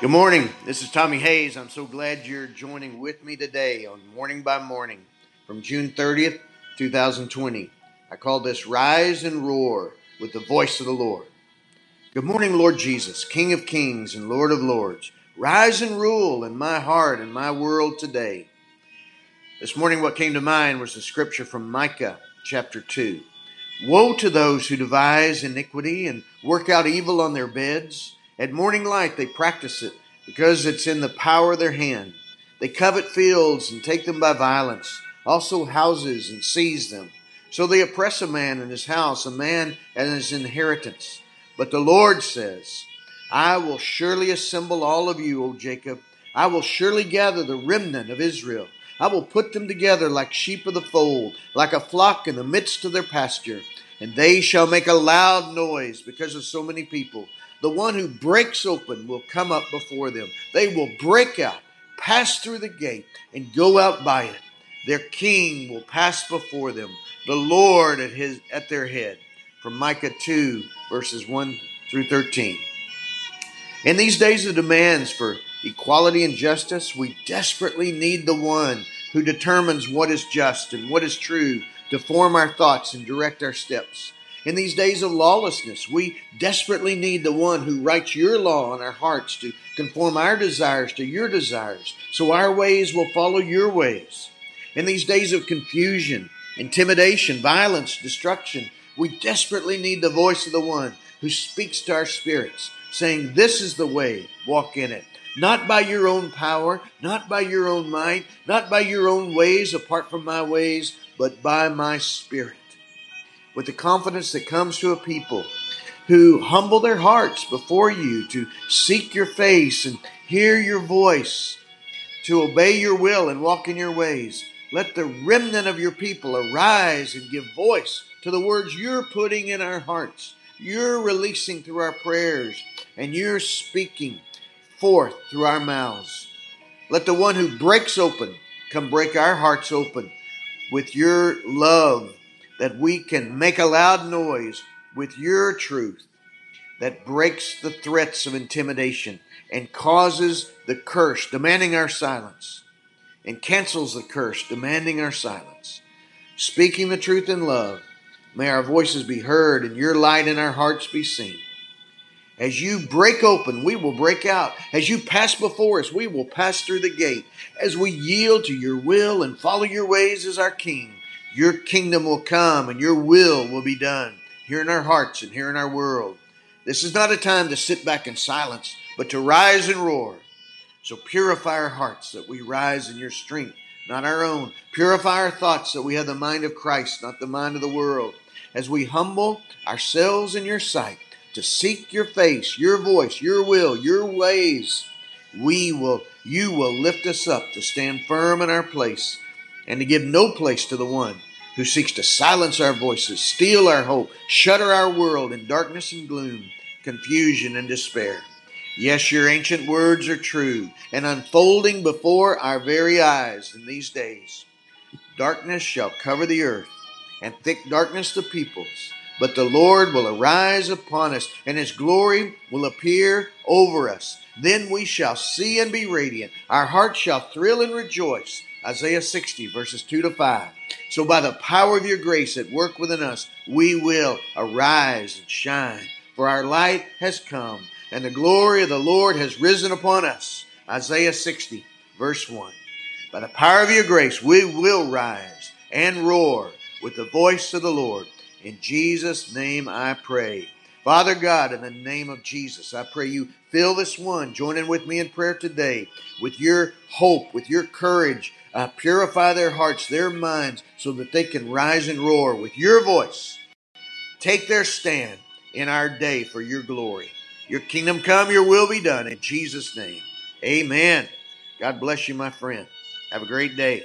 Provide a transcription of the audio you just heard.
Good morning. This is Tommy Hayes. I'm so glad you're joining with me today on Morning by Morning from June 30th, 2020. I call this Rise and Roar with the voice of the Lord. Good morning, Lord Jesus, King of Kings and Lord of Lords. Rise and rule in my heart and my world today. This morning, what came to mind was the scripture from Micah chapter 2. Woe to those who devise iniquity and work out evil on their beds at morning light, they practice it because it's in the power of their hand. They covet fields and take them by violence, also houses and seize them. So they oppress a man in his house, a man and his inheritance. But the Lord says, I will surely assemble all of you, O Jacob. I will surely gather the remnant of Israel. I will put them together like sheep of the fold, like a flock in the midst of their pasture. And they shall make a loud noise because of so many people. The one who breaks open will come up before them. They will break out, pass through the gate, and go out by it. Their king will pass before them, the Lord at his at their head. From Micah 2, verses 1 through 13. In these days of demands for equality and justice, we desperately need the one who determines what is just and what is true to form our thoughts and direct our steps. In these days of lawlessness, we desperately need the one who writes your law on our hearts to conform our desires to your desires, so our ways will follow your ways. In these days of confusion, intimidation, violence, destruction, we desperately need the voice of the one who speaks to our spirits, saying, This is the way, walk in it. Not by your own power, not by your own might, not by your own ways apart from my ways, but by my spirit with the confidence that comes to a people who humble their hearts before you to seek your face and hear your voice, to obey your will and walk in your ways. Let the remnant of your people arise and give voice to the words you're putting in our hearts. You're releasing through our prayers and you're speaking forth through our mouths. Let the one who breaks open come break our hearts open with your love that we can make a loud noise with your truth that breaks the threats of intimidation and causes the curse demanding our silence and cancels the curse demanding our silence. Speaking the truth in love, may our voices be heard and your light in our hearts be seen. As you break open, we will break out. As you pass before us, we will pass through the gate. As we yield to your will and follow your ways as our King, your kingdom will come and your will will be done here in our hearts and here in our world. This is not a time to sit back in silence, but to rise and roar. So purify our hearts that we rise in your strength, not our own. Purify our thoughts that we have the mind of Christ, not the mind of the world. As we humble ourselves in your sight to seek your face, your voice, your will, your ways, we will, you will lift us up to stand firm in our place and to give no place to the one who seeks to silence our voices, steal our hope, shutter our world in darkness and gloom, confusion and despair. Yes, your ancient words are true and unfolding before our very eyes in these days. Darkness shall cover the earth, and thick darkness the peoples. But the Lord will arise upon us, and his glory will appear over us. Then we shall see and be radiant. Our hearts shall thrill and rejoice Isaiah 60, verses 2 to 5. So, by the power of your grace at work within us, we will arise and shine, for our light has come, and the glory of the Lord has risen upon us. Isaiah 60, verse 1. By the power of your grace, we will rise and roar with the voice of the Lord. In Jesus' name I pray. Father God, in the name of Jesus, I pray you fill this one, joining with me in prayer today, with your hope, with your courage. Uh, purify their hearts, their minds, so that they can rise and roar with your voice. Take their stand in our day for your glory. Your kingdom come, your will be done. In Jesus' name, amen. God bless you, my friend. Have a great day.